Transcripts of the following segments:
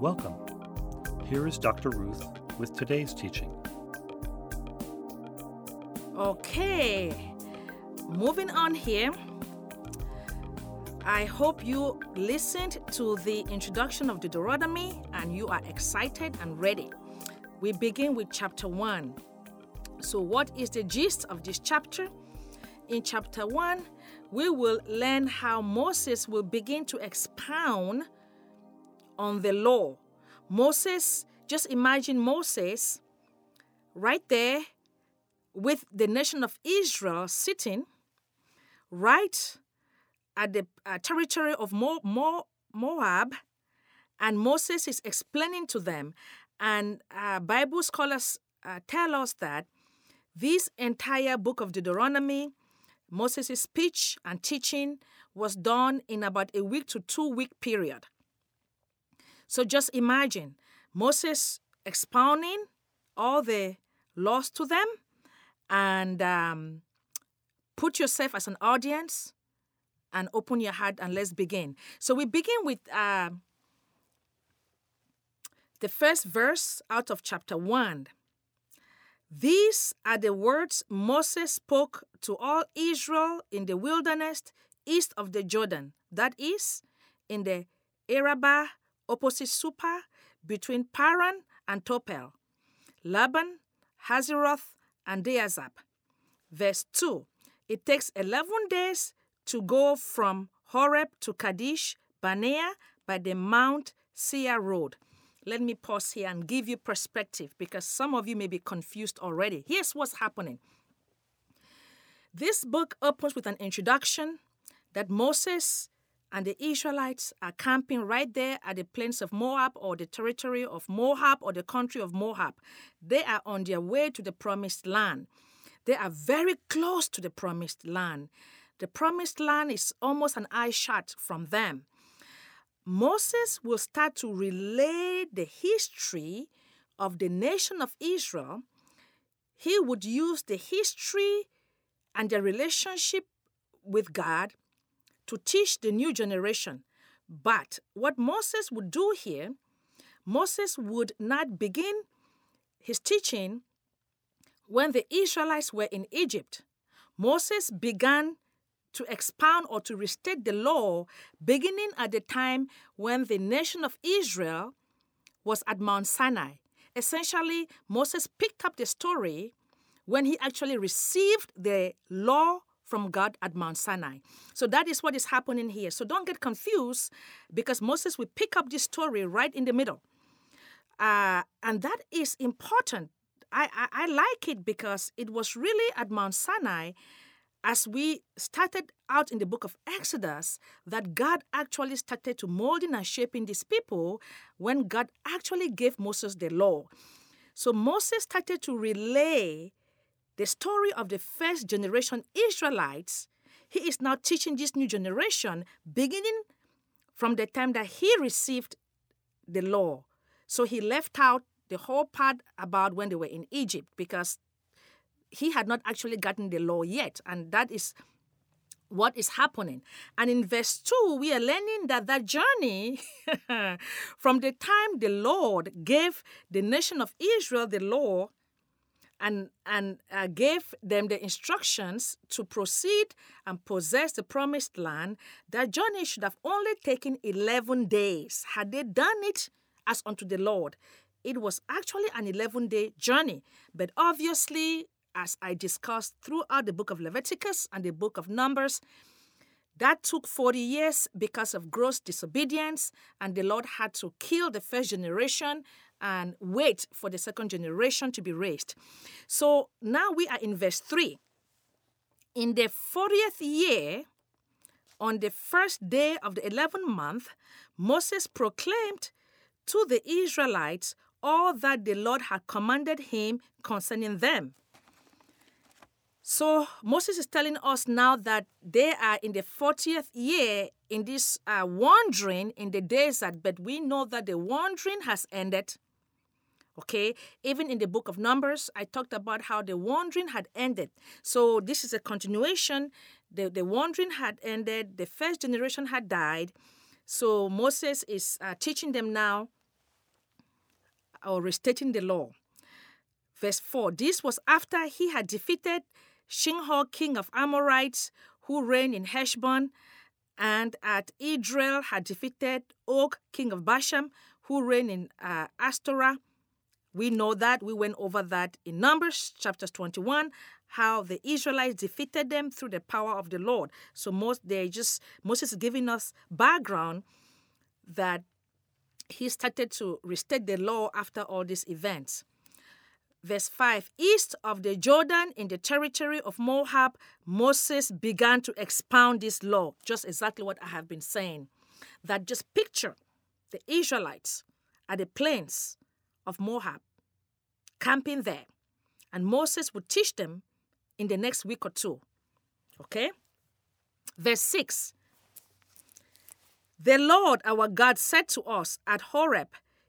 Welcome. Here is Dr. Ruth with today's teaching. Okay, moving on here. I hope you listened to the introduction of Deuteronomy and you are excited and ready. We begin with chapter 1. So, what is the gist of this chapter? In chapter 1, we will learn how Moses will begin to expound on the law. Moses, just imagine Moses right there with the nation of Israel sitting right at the uh, territory of Mo- Mo- Moab, and Moses is explaining to them. And uh, Bible scholars uh, tell us that this entire book of Deuteronomy, Moses' speech and teaching, was done in about a week to two week period. So just imagine Moses expounding all the laws to them and um, put yourself as an audience and open your heart and let's begin. So we begin with uh, the first verse out of chapter 1. These are the words Moses spoke to all Israel in the wilderness east of the Jordan, that is, in the Arabah opposite Supa, between Paran and Tophel, Laban, Hazeroth, and Dizahab. Verse 2 It takes 11 days to go from Horeb to Kadesh Barnea by the Mount Seir road. Let me pause here and give you perspective because some of you may be confused already. Here's what's happening. This book opens with an introduction that Moses and the Israelites are camping right there at the plains of Moab or the territory of Moab or the country of Moab. They are on their way to the promised land. They are very close to the promised land. The promised land is almost an eye shot from them. Moses will start to relay the history of the nation of Israel. He would use the history and the relationship with God to teach the new generation. But what Moses would do here, Moses would not begin his teaching when the Israelites were in Egypt. Moses began to expound or to restate the law beginning at the time when the nation of Israel was at Mount Sinai. Essentially, Moses picked up the story when he actually received the law from God at Mount Sinai. So that is what is happening here. So don't get confused because Moses will pick up this story right in the middle. Uh, and that is important. I, I, I like it because it was really at Mount Sinai as we started out in the book of Exodus, that God actually started to molding and shaping these people when God actually gave Moses the law. So Moses started to relay the story of the first generation Israelites. He is now teaching this new generation beginning from the time that he received the law. So he left out the whole part about when they were in Egypt because he had not actually gotten the law yet, and that is what is happening. And in verse 2, we are learning that that journey from the time the Lord gave the nation of Israel the law and, and uh, gave them the instructions to proceed and possess the promised land, that journey should have only taken 11 days. Had they done it as unto the Lord, it was actually an 11 day journey. But obviously, as I discussed throughout the book of Leviticus and the book of Numbers. That took 40 years because of gross disobedience, and the Lord had to kill the first generation and wait for the second generation to be raised. So now we are in verse 3. In the 40th year, on the first day of the 11th month, Moses proclaimed to the Israelites all that the Lord had commanded him concerning them. So Moses is telling us now that they are in the 40th year in this uh, wandering in the desert, but we know that the wandering has ended. Okay, even in the book of Numbers, I talked about how the wandering had ended. So this is a continuation. The, the wandering had ended, the first generation had died. So Moses is uh, teaching them now or restating the law. Verse 4 This was after he had defeated Sihon, king of Amorites, who reigned in Heshbon, and at Edrei had defeated Og, king of Bashan, who reigned in uh, Astorah. We know that. We went over that in Numbers chapter 21, how the Israelites defeated them through the power of the Lord. So most they just Moses is giving us background that he started to restate the law after all these events. Verse 5 East of the Jordan, in the territory of Moab, Moses began to expound this law, just exactly what I have been saying. That just picture the Israelites at the plains of Moab, camping there. And Moses would teach them in the next week or two. Okay? Verse 6 The Lord our God said to us at Horeb,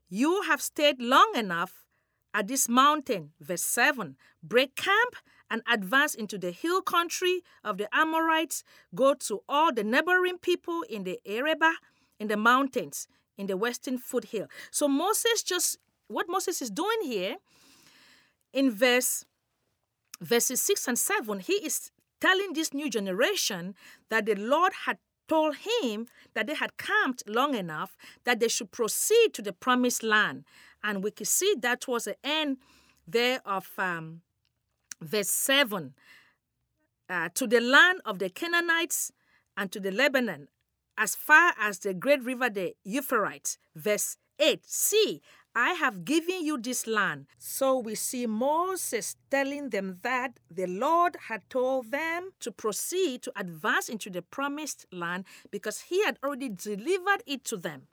You have stayed long enough at this mountain. Verse 7 Break camp and advance into the hill country of the Amorites. Go to all the neighboring people in the Arabah, in the mountains, in the western foothill. So Moses just, what Moses is doing here in verse verses 6 and 7, he is telling this new generation that the Lord had told him that they had camped long enough that they should proceed to the promised land. And we can see that was the end there of um, verse 7 uh, to the land of the Canaanites and to the Lebanon, as far as the great river the Euphrates. Verse 8 See, I have given you this land. So we see Moses telling them that the Lord had told them to proceed to advance into the promised land because he had already delivered it to them.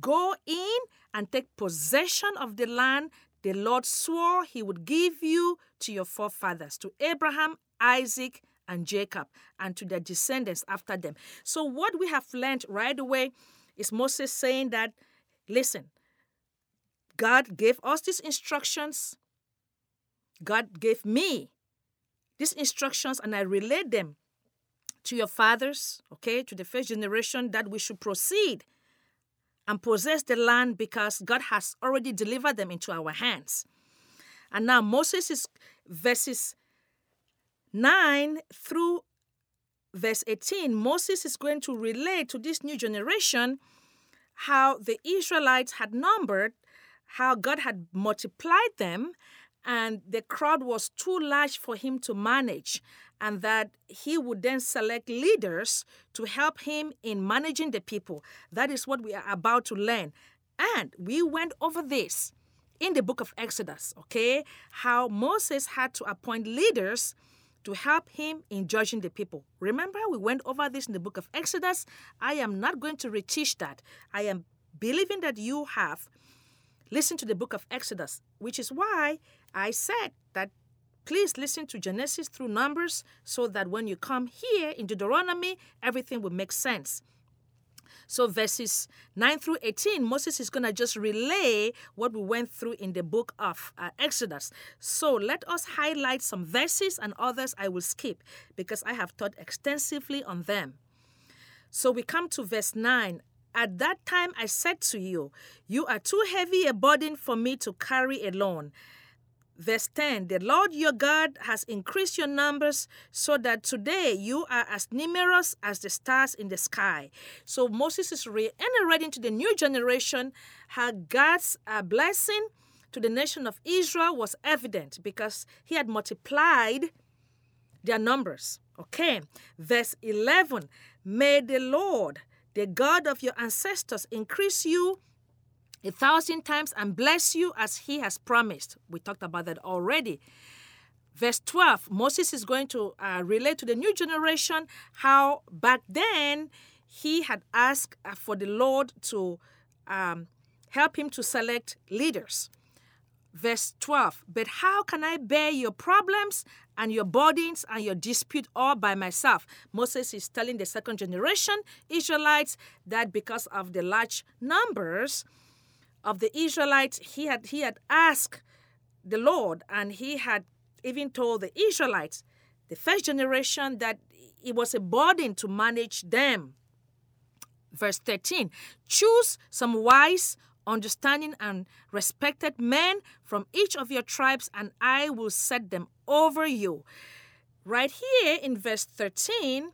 Go in and take possession of the land the Lord swore he would give you to your forefathers, to Abraham, Isaac, and Jacob, and to their descendants after them. So, what we have learned right away is Moses saying that, listen, God gave us these instructions. God gave me these instructions, and I relayed them to your fathers, okay, to the first generation, that we should proceed and possess the land because God has already delivered them into our hands. And now Moses is verses 9 through verse 18. Moses is going to relate to this new generation how the Israelites had numbered, how God had multiplied them, and the crowd was too large for him to manage and that he would then select leaders to help him in managing the people. That is what we are about to learn. And we went over this in the book of Exodus, okay? How Moses had to appoint leaders to help him in judging the people. Remember, we went over this in the book of Exodus. I am not going to reteach that. I am believing that you have listened to the book of Exodus, which is why I said that Please listen to Genesis through Numbers so that when you come here in Deuteronomy, everything will make sense. So, verses 9 through 18, Moses is going to just relay what we went through in the book of uh, Exodus. So, let us highlight some verses and others I will skip because I have taught extensively on them. So, we come to verse 9. At that time I said to you, You are too heavy a burden for me to carry alone. Verse 10 The Lord your God has increased your numbers so that today you are as numerous as the stars in the sky. So Moses is reiterating to the new generation how God's uh, blessing to the nation of Israel was evident because he had multiplied their numbers. Okay, verse 11 May the Lord, the God of your ancestors, increase you a thousand times and bless you as he has promised. We talked about that already. Verse 12, Moses is going to uh, relate to the new generation how back then he had asked uh, for the Lord to um, help him to select leaders. Verse 12, but how can I bear your problems and your burdens and your dispute all by myself? Moses is telling the second generation Israelites that because of the large numbers, of the Israelites, he had he had asked the Lord, and he had even told the Israelites, the first generation, that it was a burden to manage them. Verse 13 Choose some wise understanding, and respected men from each of your tribes, and I will set them over you. Right here in verse 13,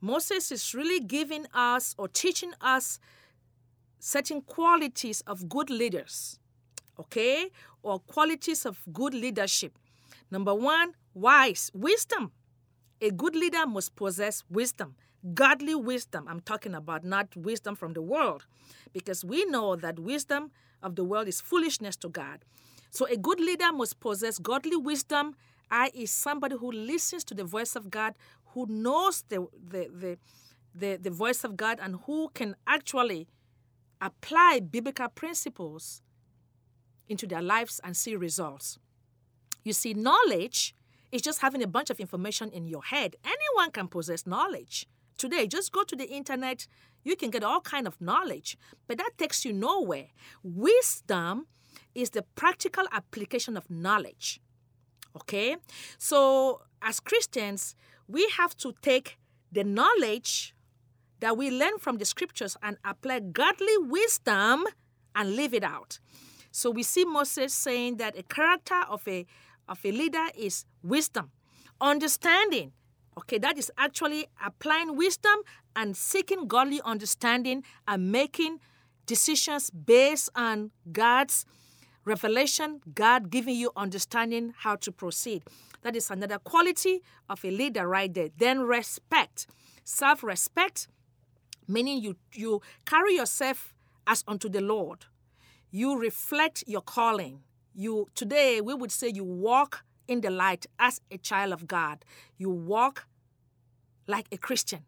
Moses is really giving us or teaching us certain qualities of good leaders, okay, or qualities of good leadership. Number one, wise, wisdom. A good leader must possess wisdom, godly wisdom. I'm talking about not wisdom from the world, because we know that wisdom of the world is foolishness to God. So a good leader must possess godly wisdom, i.e., somebody who listens to the voice of God, who knows the, the, the, the, the voice of God, and who can actually apply biblical principles into their lives and see results. You see, knowledge is just having a bunch of information in your head. Anyone can possess knowledge. Today, just go to the internet, you can get all kind of knowledge, but that takes you nowhere. Wisdom is the practical application of knowledge. Okay? So, as Christians, we have to take the knowledge that we learn from the scriptures and apply godly wisdom and live it out. So we see Moses saying that a character of a of a leader is wisdom, understanding. Okay, that is actually applying wisdom and seeking godly understanding and making decisions based on God's revelation, God giving you understanding how to proceed. That is another quality of a leader right there. Then respect. Self respect, meaning you, you carry yourself as unto the Lord. You reflect your calling. You today we would say you walk in the light as a child of God. You walk like a Christian.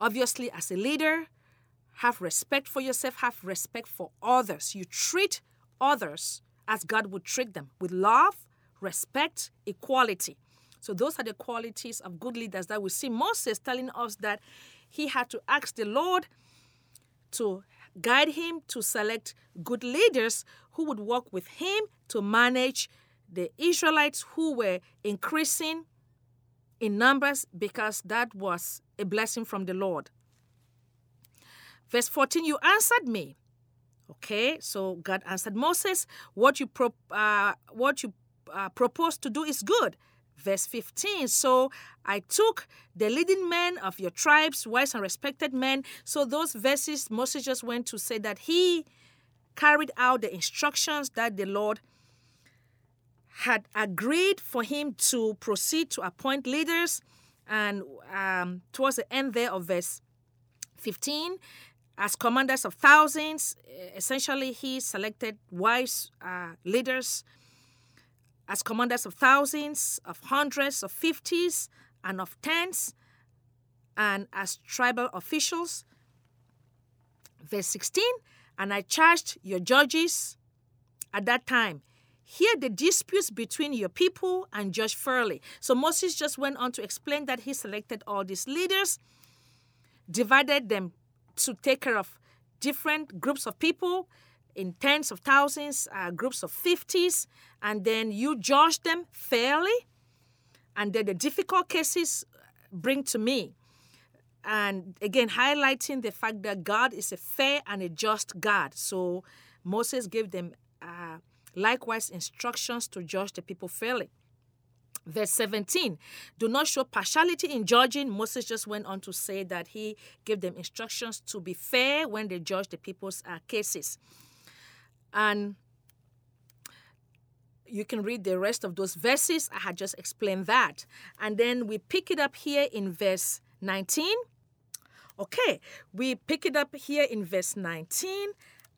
Obviously, as a leader, have respect for yourself, have respect for others. You treat others as God would treat them with love, respect, equality. So, those are the qualities of good leaders that we see Moses telling us that he had to ask the Lord to guide him to select good leaders who would work with him to manage the Israelites who were increasing in numbers because that was a blessing from the Lord. Verse 14, you answered me. Okay, so God answered Moses, what you, pro- uh, what you uh, propose to do is good. Verse 15 So I took the leading men of your tribes, wise and respected men. So those verses, Moses just went to say that he carried out the instructions that the Lord had agreed for him to proceed to appoint leaders. And um, towards the end there of verse 15, as commanders of thousands, essentially he selected wise uh, leaders as commanders of thousands, of hundreds, of fifties, and of tens, and as tribal officials. Verse 16 And I charged your judges at that time. Hear the disputes between your people and judge fairly. So Moses just went on to explain that he selected all these leaders, divided them to take care of different groups of people in tens of thousands, uh, groups of 50s, and then you judge them fairly. And then the difficult cases bring to me. And again, highlighting the fact that God is a fair and a just God. So Moses gave them uh, likewise instructions to judge the people fairly. Verse 17, do not show partiality in judging. Moses just went on to say that he gave them instructions to be fair when they judge the people's uh, cases. And you can read the rest of those verses. I had just explained that. And then we pick it up here in verse 19. Okay, we pick it up here in verse 19.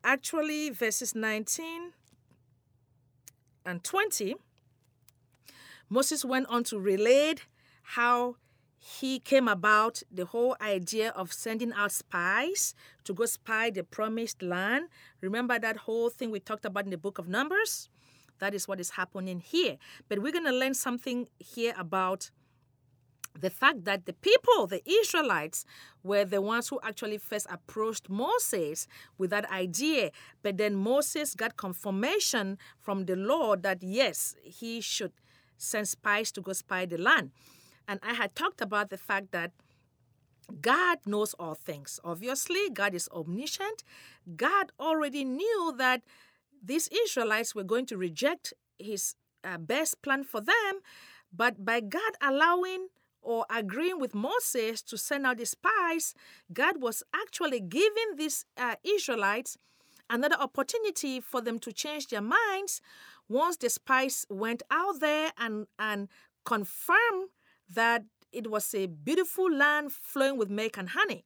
Actually, verses 19 and 20. Moses went on to relate how he came about the whole idea of sending out spies to go spy the promised land. Remember that whole thing we talked about in the book of Numbers? That is what is happening here. But we're going to learn something here about the fact that the people, the Israelites, were the ones who actually first approached Moses with that idea. But then Moses got confirmation from the Lord that yes, he should send spies to go spy the land. And I had talked about the fact that God knows all things. Obviously, God is omniscient. God already knew that these Israelites were going to reject his uh, best plan for them, but by God allowing or agreeing with Moses to send out the spies, God was actually giving these uh, Israelites another opportunity for them to change their minds once the spies went out there and, and confirmed that it was a beautiful land flowing with milk and honey.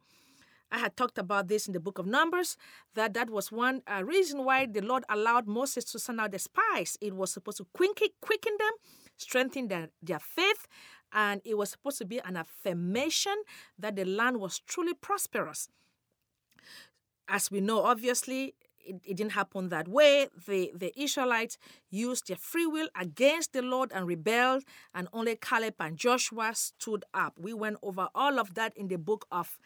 I had talked about this in the book of Numbers, that that was one uh, reason why the Lord allowed Moses to send out the spies. It was supposed to quicken, quicken them, strengthen their, their faith, and it was supposed to be an affirmation that the land was truly prosperous. As we know, obviously, it, it, didn't happen that way. The, the Israelites used their free will against the Lord and rebelled, and only Caleb and Joshua stood up. We went over all of that in the book of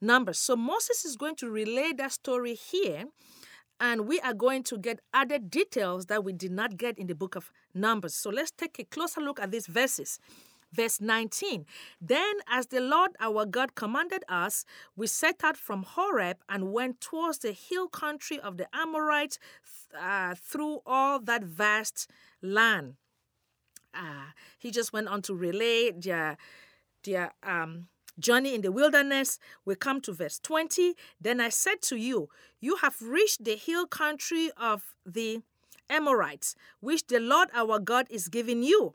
Numbers. So Moses is going to relay that story here, and we are going to get added details that we did not get in the book of Numbers. So let's take a closer look at these verses. Verse 19 Then, as the Lord our God commanded us, we set out from Horeb and went towards the hill country of the Amorites uh, through all that vast land. Uh, he just went on to relay their, their um, journey in the wilderness. We come to verse 20. Then I said to you, You have reached the hill country of the Amorites, which the Lord our God is giving you.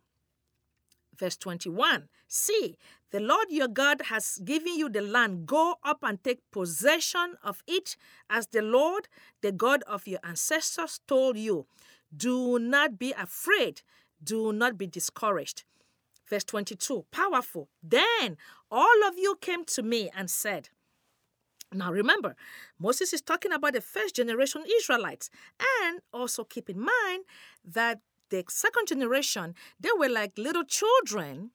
Verse 21 See, the Lord your God has given you the land. Go up and take possession of it as the Lord, the God of your ancestors, told you. Do not be afraid. Do not be discouraged. Verse 22 Powerful. Then all of you came to me and said, now remember, Moses is talking about the first generation Israelites. And also keep in mind that the second generation, they were like little children.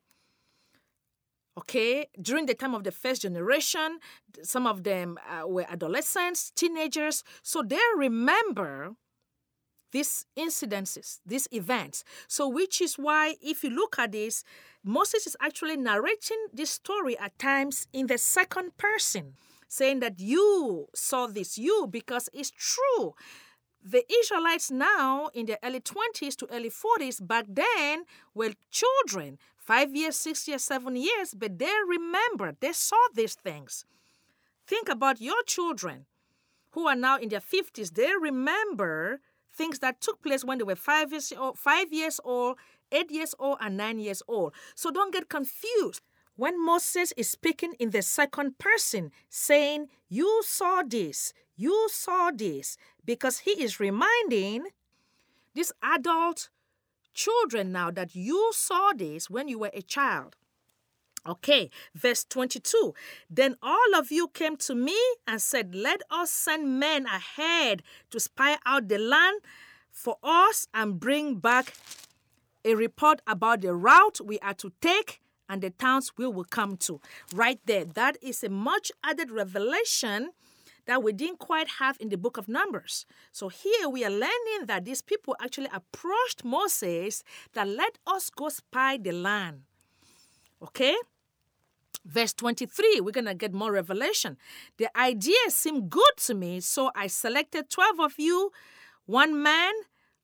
Okay, during the time of the first generation, some of them uh, were adolescents, teenagers, so they remember these incidences, these events. So, which is why, if you look at this, Moses is actually narrating this story at times in the second person, saying that you saw this, you, because it's true the Israelites now in their early 20s to early 40s back then were children, five years, six years, seven years, but they remember, they saw these things. Think about your children who are now in their 50s, they remember things that took place when they were five years old, five years old, eight years old, and nine years old. So don't get confused. When Moses is speaking in the second person, saying, You saw this, you saw this, because he is reminding these adult children now that you saw this when you were a child. Okay, verse 22. Then all of you came to me and said, Let us send men ahead to spy out the land for us and bring back a report about the route we are to take and the towns we will come to. Right there. That is a much added revelation that we didn't quite have in the book of Numbers. So here we are learning that these people actually approached Moses that let us go spy the land. Okay? Verse 23, we're going to get more revelation. The idea seemed good to me, so I selected 12 of you, one man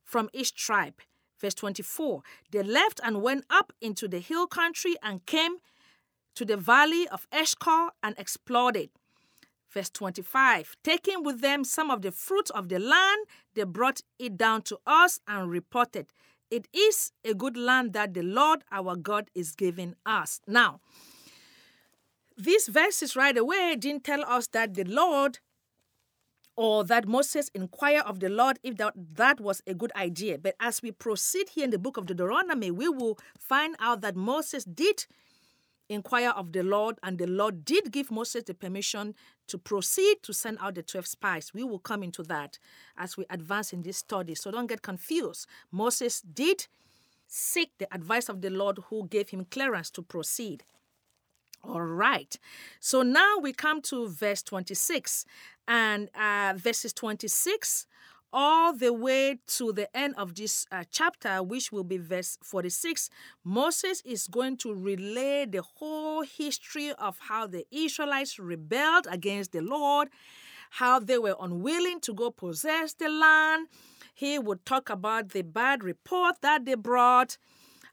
from each tribe. Verse 24 They left and went up into the hill country and came to the valley of Eshcol and explored it. Verse 25 Taking with them some of the fruit of the land, they brought it down to us and reported, It is a good land that the Lord our God is giving us. Now, these verses right away didn't tell us that the Lord or that Moses inquired of the Lord if that, that was a good idea. But as we proceed here in the book of Deuteronomy, we will find out that Moses did inquire of the Lord, and the Lord did give Moses the permission to proceed to send out the 12 spies. We will come into that as we advance in this study. So don't get confused. Moses did seek the advice of the Lord who gave him clearance to proceed. All right. So now we come to verse 26. And uh, verses 26 all the way to the end of this uh, chapter, which will be verse 46, Moses is going to relay the whole history of how the Israelites rebelled against the Lord, how they were unwilling to go possess the land. He would talk about the bad report that they brought,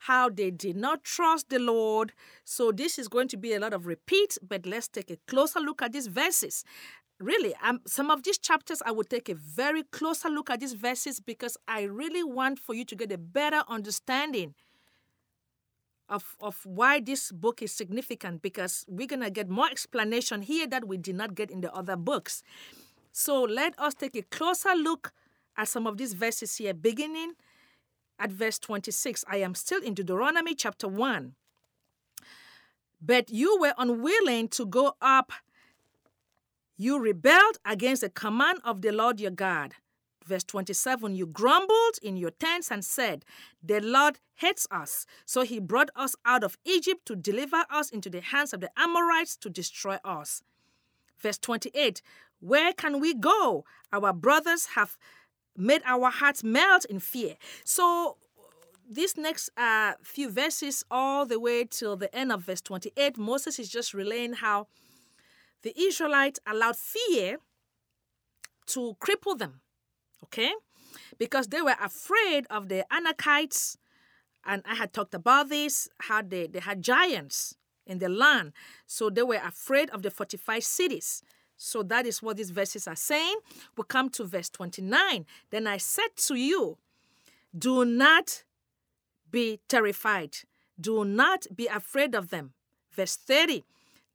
how they did not trust the Lord. So, this is going to be a lot of repeat, but let's take a closer look at these verses really um, some of these chapters i will take a very closer look at these verses because i really want for you to get a better understanding of, of why this book is significant because we're going to get more explanation here that we did not get in the other books. So let us take a closer look at some of these verses here beginning at verse 26 i am still in deuteronomy chapter 1 but you were unwilling to go up you rebelled against the command of the Lord your God. Verse 27 You grumbled in your tents and said, The Lord hates us. So he brought us out of Egypt to deliver us into the hands of the Amorites to destroy us. Verse 28 Where can we go? Our brothers have made our hearts melt in fear. So these next uh, few verses, all the way till the end of verse 28, Moses is just relaying how the Israelites allowed fear to cripple them, okay? Because they were afraid of the Anakites. And I had talked about this, how they, they had giants in the land. So they were afraid of the fortified cities. So that is what these verses are saying. We come to verse 29. Then I said to you, Do not be terrified, do not be afraid of them. Verse 30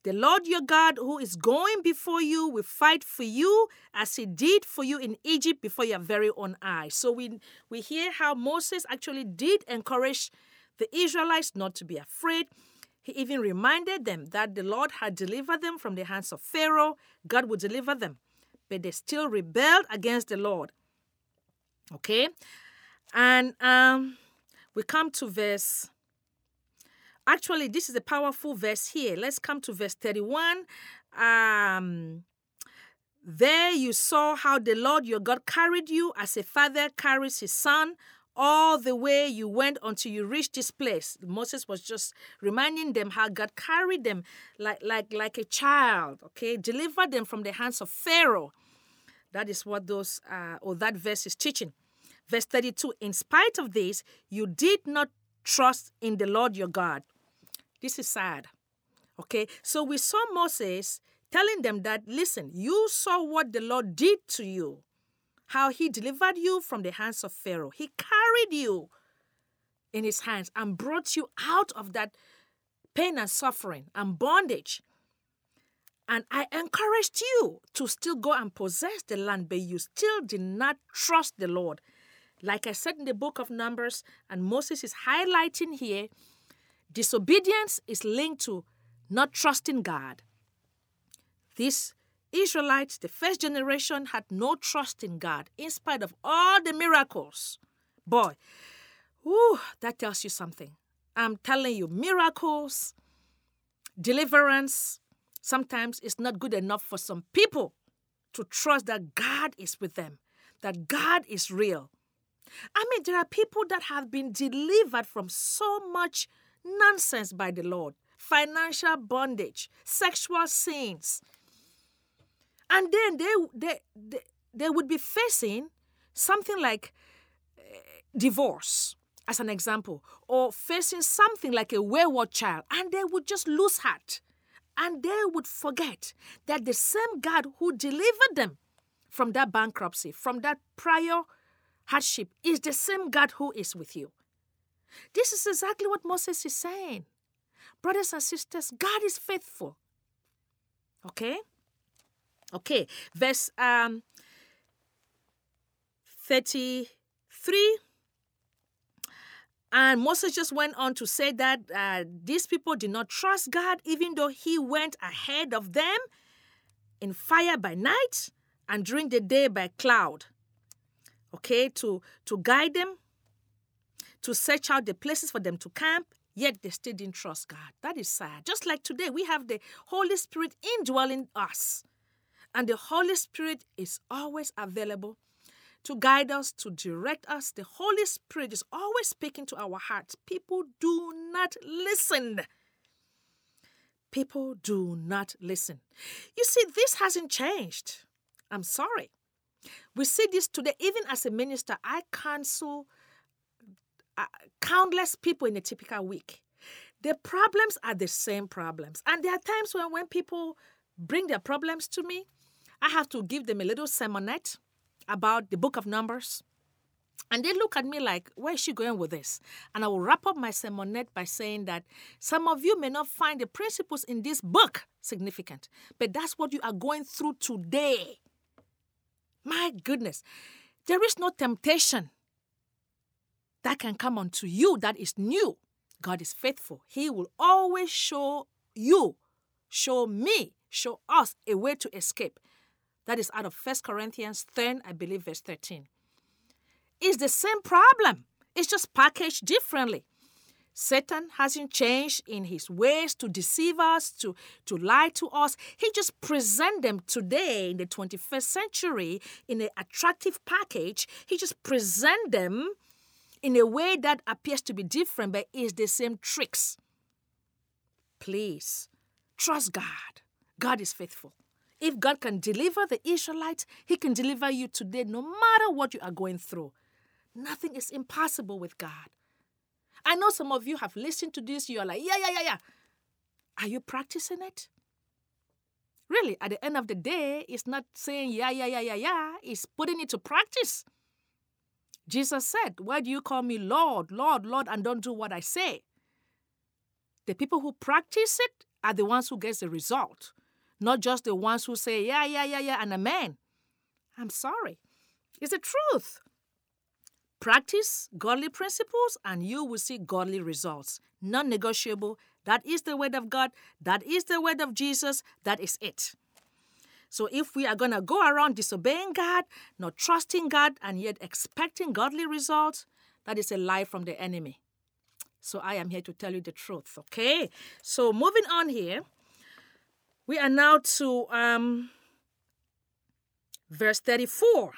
the Lord your God, who is going before you, will fight for you as he did for you in Egypt before your very own eyes. So we, we hear how Moses actually did encourage the Israelites not to be afraid. He even reminded them that the Lord had delivered them from the hands of Pharaoh, God would deliver them. But they still rebelled against the Lord. Okay? And um, we come to verse Actually, this is a powerful verse here. Let's come to verse 31. Um, there you saw how the Lord your God carried you as a father carries his son all the way you went until you reached this place. Moses was just reminding them how God carried them like, like, like a child, okay? Delivered them from the hands of Pharaoh. That is what those, uh, or that verse is teaching. Verse 32 In spite of this, you did not trust in the Lord your God, this is sad. Okay, so we saw Moses telling them that, listen, you saw what the Lord did to you, how he delivered you from the hands of Pharaoh. He carried you in his hands and brought you out of that pain and suffering and bondage. And I encouraged you to still go and possess the land, but you still did not trust the Lord. Like I said in the book of Numbers, and Moses is highlighting here Disobedience is linked to not trusting God. These Israelites, the first generation, had no trust in God in spite of all the miracles. Boy, whew, that tells you something. I'm telling you, miracles, deliverance, sometimes it's not good enough for some people to trust that God is with them, that God is real. I mean, there are people that have been delivered from so much nonsense by the Lord, financial bondage, sexual sins. And then they, they, they, they would be facing something like uh, divorce, as an example, or facing something like a wayward child, and they would just lose heart. And they would forget that the same God who delivered them from that bankruptcy, from that prior hardship, is the same God who is with you. This is exactly what Moses is saying. Brothers and sisters, God is faithful. Okay? Okay, verse um 33 and Moses just went on to say that uh, these people did not trust God, even though he went ahead of them in fire by night and during the day by cloud. Okay, to, to guide them to search out the places for them to camp, yet they still didn't trust God. That is sad. Just like today, we have the Holy Spirit indwelling us. And the Holy Spirit is always available to guide us, to direct us. The Holy Spirit is always speaking to our hearts. People do not listen. People do not listen. You see, this hasn't changed. I'm sorry. We see this today. Even as a minister, I counsel uh, countless people in a typical week. The problems are the same problems. And there are times when, when people bring their problems to me, I have to give them a little sermonette about the book of Numbers. And they look at me like, where is she going with this? And I will wrap up my sermonette by saying that some of you may not find the principles in this book significant, but that's what you are going through today. My goodness, there is no temptation that can come unto you that is new. God is faithful. He will always show you, show me, show us a way to escape. That is out of 1 Corinthians 10, I believe, verse 13. It's the same problem, it's just packaged differently. Satan hasn't changed in his ways to deceive us, to, to lie to us. He just present them today in the 21st century in an attractive package. He just present them in a way that appears to be different, but is the same tricks. Please, trust God. God is faithful. If God can deliver the Israelites, He can deliver you today, no matter what you are going through. Nothing is impossible with God. I know some of you have listened to this, you are like, yeah, yeah, yeah, yeah. Are you practicing it? Really, at the end of the day, it's not saying, yeah, yeah, yeah, yeah, yeah, it's putting it to practice. Jesus said, Why do you call me Lord, Lord, Lord, and don't do what I say? The people who practice it are the ones who get the result, not just the ones who say, Yeah, yeah, yeah, yeah, and amen. I'm sorry. It's the truth. Practice godly principles and you will see godly results. Non negotiable. That is the word of God. That is the word of Jesus. That is it. So if we are going to go around disobeying God, not trusting God, and yet expecting godly results, that is a lie from the enemy. So I am here to tell you the truth, okay? So moving on here, we are now to um, verse 34.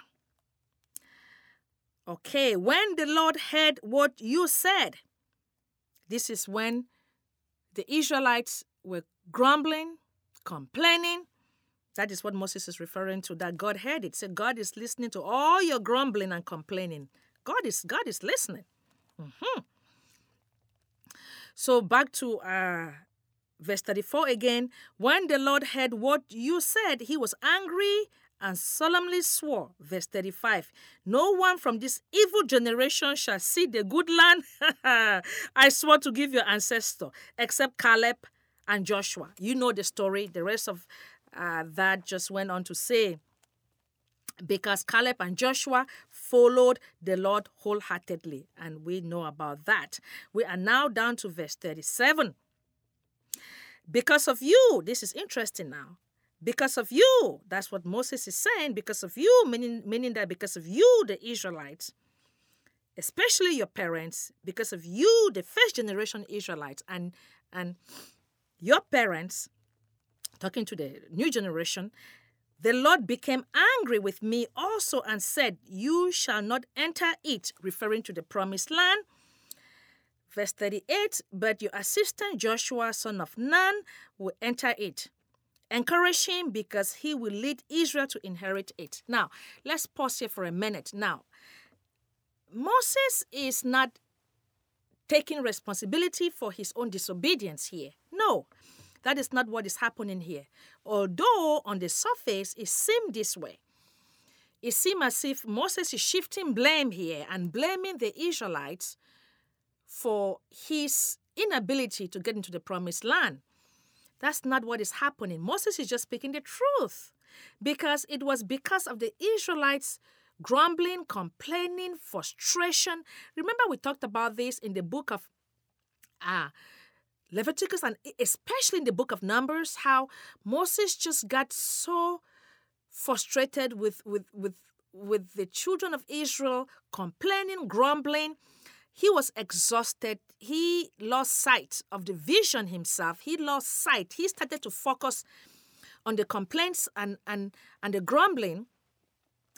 Okay, when the Lord heard what you said, this is when the Israelites were grumbling, complaining, that is what Moses is referring to. That God heard it. So God is listening to all your grumbling and complaining. God is God is listening. Mm-hmm. So back to uh, verse 34 again. When the Lord heard what you said, he was angry and solemnly swore. Verse 35 No one from this evil generation shall see the good land I swore to give your ancestor, except Caleb and Joshua. You know the story. The rest of uh, that just went on to say, because Caleb and Joshua followed the Lord wholeheartedly. And we know about that. We are now down to verse 37. Because of you, this is interesting now. Because of you, that's what Moses is saying. Because of you, meaning, meaning that because of you, the Israelites, especially your parents, because of you, the first generation Israelites, and and your parents, talking to the new generation, the Lord became angry with me also and said, You shall not enter it, referring to the promised land. Verse 38 But your assistant Joshua, son of Nun, will enter it. Encourage him because he will lead Israel to inherit it. Now, let's pause here for a minute. Now, Moses is not taking responsibility for his own disobedience here. No, that is not what is happening here. Although on the surface it seemed this way. It seemed as if Moses is shifting blame here and blaming the Israelites for his inability to get into the promised land. That's not what is happening. Moses is just speaking the truth because it was because of the Israelites grumbling, complaining, frustration. Remember, we talked about this in the book of ah, Leviticus and especially in the book of Numbers, how Moses just got so frustrated with with with with the children of Israel complaining, grumbling. He was exhausted. He lost sight of the vision himself. He lost sight. He started to focus on the complaints and and and the grumbling.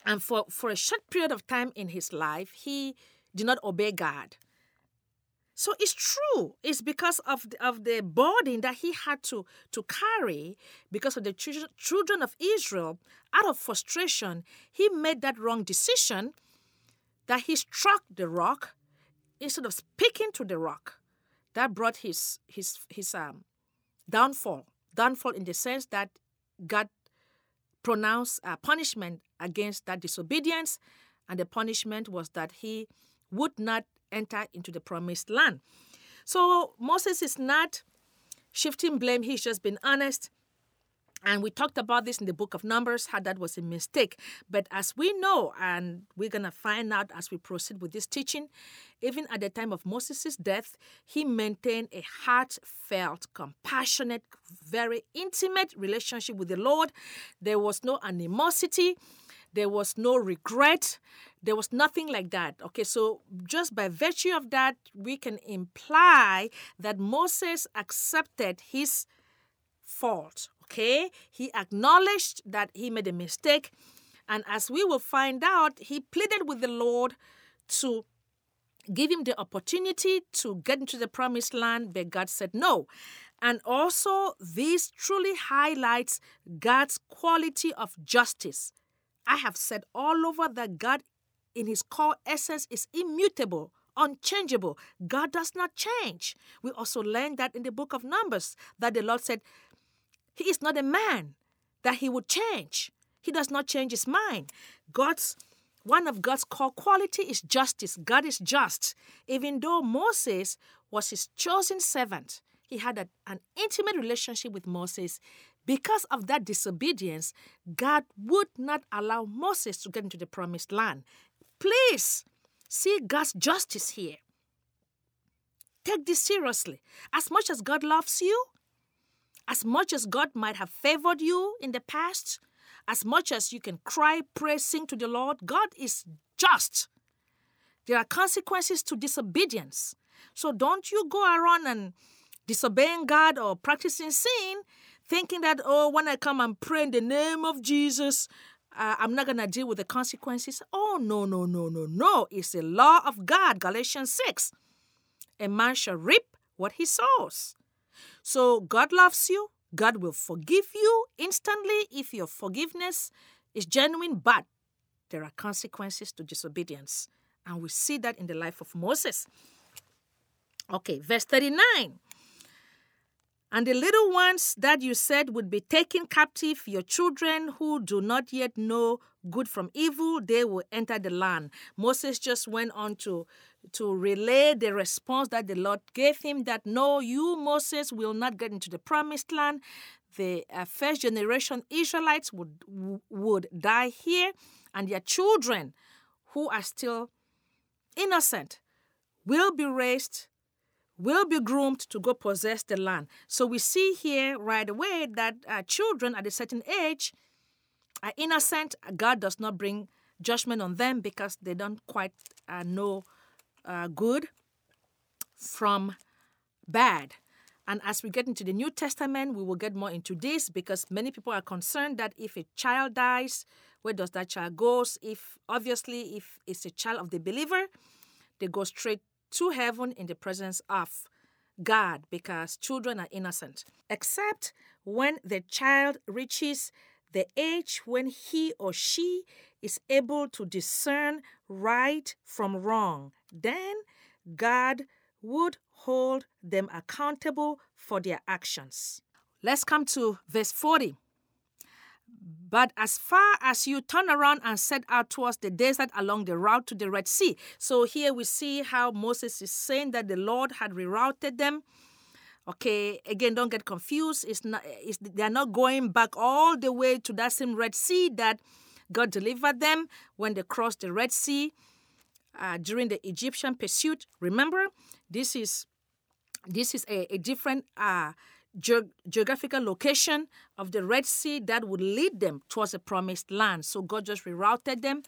And for, for a short period of time in his life, he did not obey God. So it's true. It's because of the, of the burden that he had to, to carry because of the children, of Israel. Out of frustration, he made that wrong decision that he struck the rock instead of speaking to the rock. That brought his his his um, downfall. Downfall in the sense that God pronounced a punishment against that disobedience, and the punishment was that he would not enter into the promised land. So Moses is not shifting blame, he's just been honest. And we talked about this in the book of Numbers, how that was a mistake. But as we know, and we're going to find out as we proceed with this teaching, even at the time of Moses' death, he maintained a heartfelt, compassionate, very intimate relationship with the Lord. There was no animosity, there was no regret, there was nothing like that. Okay, so just by virtue of that, we can imply that Moses accepted his fault. Okay, he acknowledged that he made a mistake, and as we will find out, he pleaded with the Lord to give him the opportunity to get into the promised land, but God said no. And also, this truly highlights God's quality of justice. I have said all over that God, in his core essence, is immutable, unchangeable. God does not change. We also learned that in the book of Numbers, that the Lord said, He is not a man that he would change. He does not change his mind. God's one of God's core quality is justice. God is just. Even though Moses was his chosen servant, he had a, an intimate relationship with Moses. Because of that disobedience, God would not allow Moses to get into the promised land. Please see God's justice here. Take this seriously. As much as God loves you, as much as God might have favored you in the past, as much as you can cry, pray, sing to the Lord, God is just. There are consequences to disobedience. So don't you go around and disobeying God or practicing sin thinking that, oh, when I come and pray in the name of Jesus, uh, I'm not going to deal with the consequences. Oh, no, no, no, no, no. It's the law of God, Galatians 6. A man shall reap what he sows. So God loves you. God will forgive you instantly if your forgiveness is genuine, but there are consequences to disobedience. And we see that in the life of Moses. Okay, verse 39. And the little ones that you said would be taken captive, your children who do not yet know good from evil, they will enter the land. Moses just went on to, to relay the response that the Lord gave him that no, you, Moses, will not get into the promised land. The uh, first generation Israelites would, would die here, and their children who are still innocent will be raised will be groomed to go possess the land. So we see here right away that uh, children at a certain age are innocent. God does not bring judgment on them because they don't quite uh, know uh, good from bad. And as we get into the New Testament, we will get more into this because many people are concerned that if a child dies, where does that child go? If obviously, if it's a child of the believer, they go straight to heaven in the presence of God because children are innocent, except when the child reaches the age when he or she is able to discern right from wrong. Then God would hold them accountable for their actions. Let's come to verse 40. But as far as you turn around and set out towards the desert along the route to the Red Sea. So here we see how Moses is saying that the Lord had rerouted them. Okay, again, don't get confused. It's not it's, they're not going back all the way to that same Red Sea that God delivered them when they crossed the Red Sea uh, during the Egyptian pursuit. Remember, this is this is a, a different uh, ge- geographical location of the Red Sea that would lead them towards the promised land. So God just rerouted them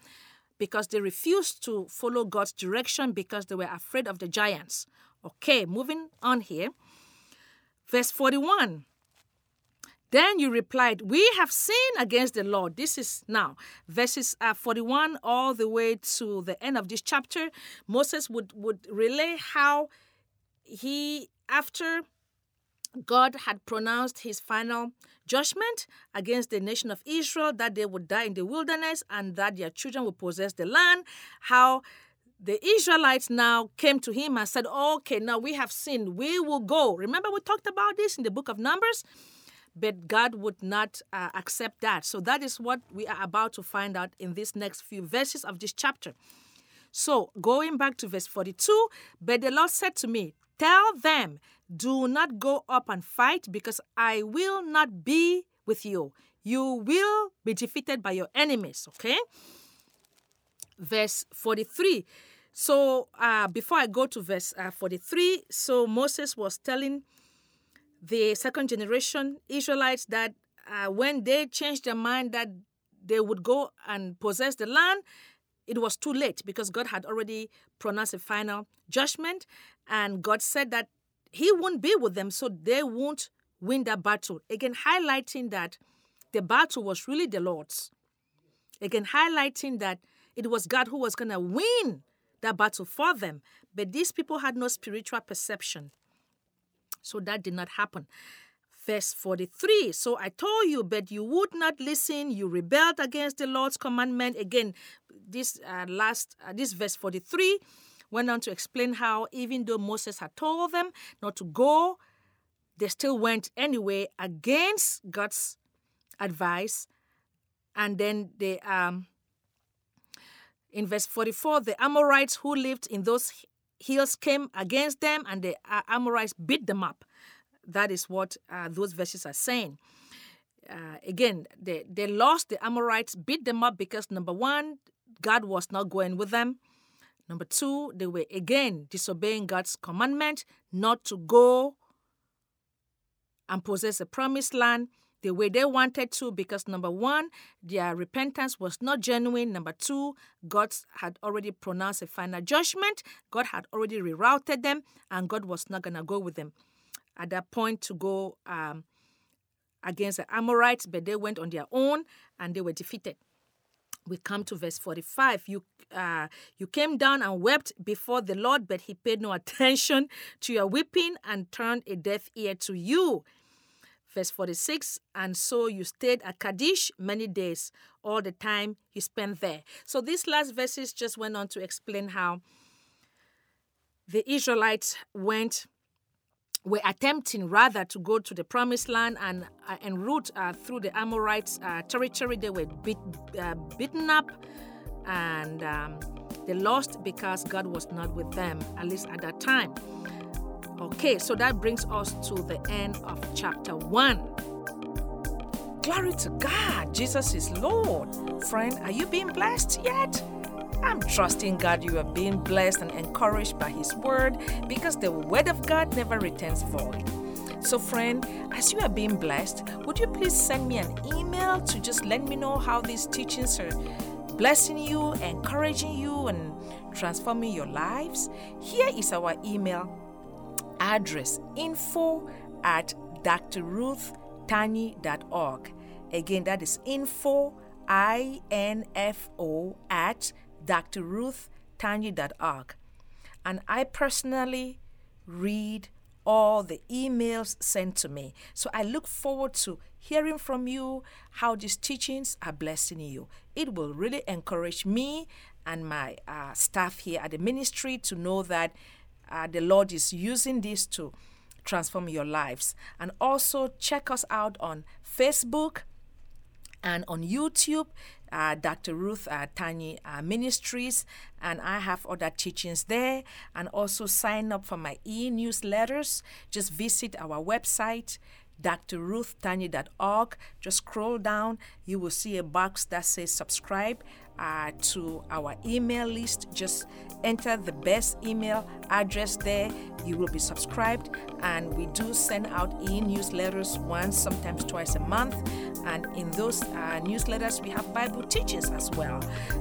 because they refused to follow God's direction because they were afraid of the giants. Okay, moving on here. Verse 41 Then you replied, We have sinned against the Lord. This is now verses uh, 41 all the way to the end of this chapter. Moses would, would relay how he, after God had pronounced his final judgment against the nation of Israel that they would die in the wilderness and that their children would possess the land. How the Israelites now came to him and said, Okay, now we have sinned. We will go. Remember, we talked about this in the book of Numbers? But God would not uh, accept that. So that is what we are about to find out in these next few verses of this chapter. So, going back to verse 42, but the Lord said to me, Tell them, do not go up and fight, because I will not be with you. You will be defeated by your enemies. Okay? Verse 43. So, uh, before I go to verse uh, 43, so Moses was telling the second generation Israelites that uh, when they changed their mind that they would go and possess the land, it was too late because God had already pronounced a final judgment, and God said that He won't be with them, so they won't win that battle. Again, highlighting that the battle was really the Lord's. Again, highlighting that it was God who was going to win that battle for them, but these people had no spiritual perception. So that did not happen. Verse 43 So I told you, but you would not listen. You rebelled against the Lord's commandment. Again, this uh, last, uh, this verse 43 went on to explain how even though Moses had told them not to go, they still went anyway against God's advice. And then they, um, in verse 44, the Amorites who lived in those hills came against them, and the uh, Amorites beat them up. That is what uh, those verses are saying. Uh, again, they, they lost the Amorites, beat them up because number one, God was not going with them. Number two, they were again disobeying God's commandment not to go and possess the promised land the way they wanted to because number one, their repentance was not genuine. Number two, God had already pronounced a final judgment. God had already rerouted them, and God was not going to go with them at that point to go um, against the Amorites, but they went on their own and they were defeated. We come to verse 45. You, uh, you came down and wept before the Lord, but he paid no attention to your weeping and turned a deaf ear to you. Verse 46 And so you stayed at Kadesh many days, all the time you spent there. So these last verses just went on to explain how the Israelites went were attempting rather to go to the promised land and uh, en route uh, through the Amorites uh, territory. They were beat, uh, beaten up and um, they lost because God was not with them, at least at that time. Okay, so that brings us to the end of chapter 1. Glory to God, Jesus is Lord. Friend, are you being blessed yet? I'm trusting God you are being blessed and encouraged by His Word because the Word of God never returns void. So, friend, as you are being blessed, would you please send me an email to just let me know how these teachings are blessing you, encouraging you, and transforming your lives? Here is our email address info at drruthtanyi.org. Again, that is info, I N F O, at drruthtanyi.org. And I personally read all the emails sent to me. So I look forward to hearing from you how these teachings are blessing you. It will really encourage me and my uh, staff here at the ministry to know that uh, the Lord is using this to transform your lives. And also check us out on Facebook and on YouTube, uh, Dr. Ruth uh, Tanyi uh, Ministries, and I have other teachings there. And also sign up for my e newsletters. Just visit our website, drruthtanyi.org. Just scroll down, you will see a box that says subscribe uh, to our email list. Just enter the best email address there. You will be subscribed, and we do send out e newsletters once, sometimes twice a month. And in those uh, newsletters, we have Bible teachings as well.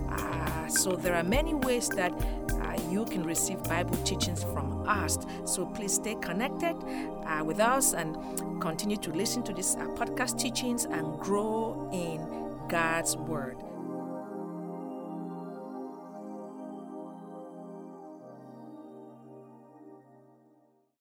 Uh, so there are many ways that uh, you can receive Bible teachings from us. So please stay connected uh, with us and continue to listen to these uh, podcast teachings and grow in God's Word.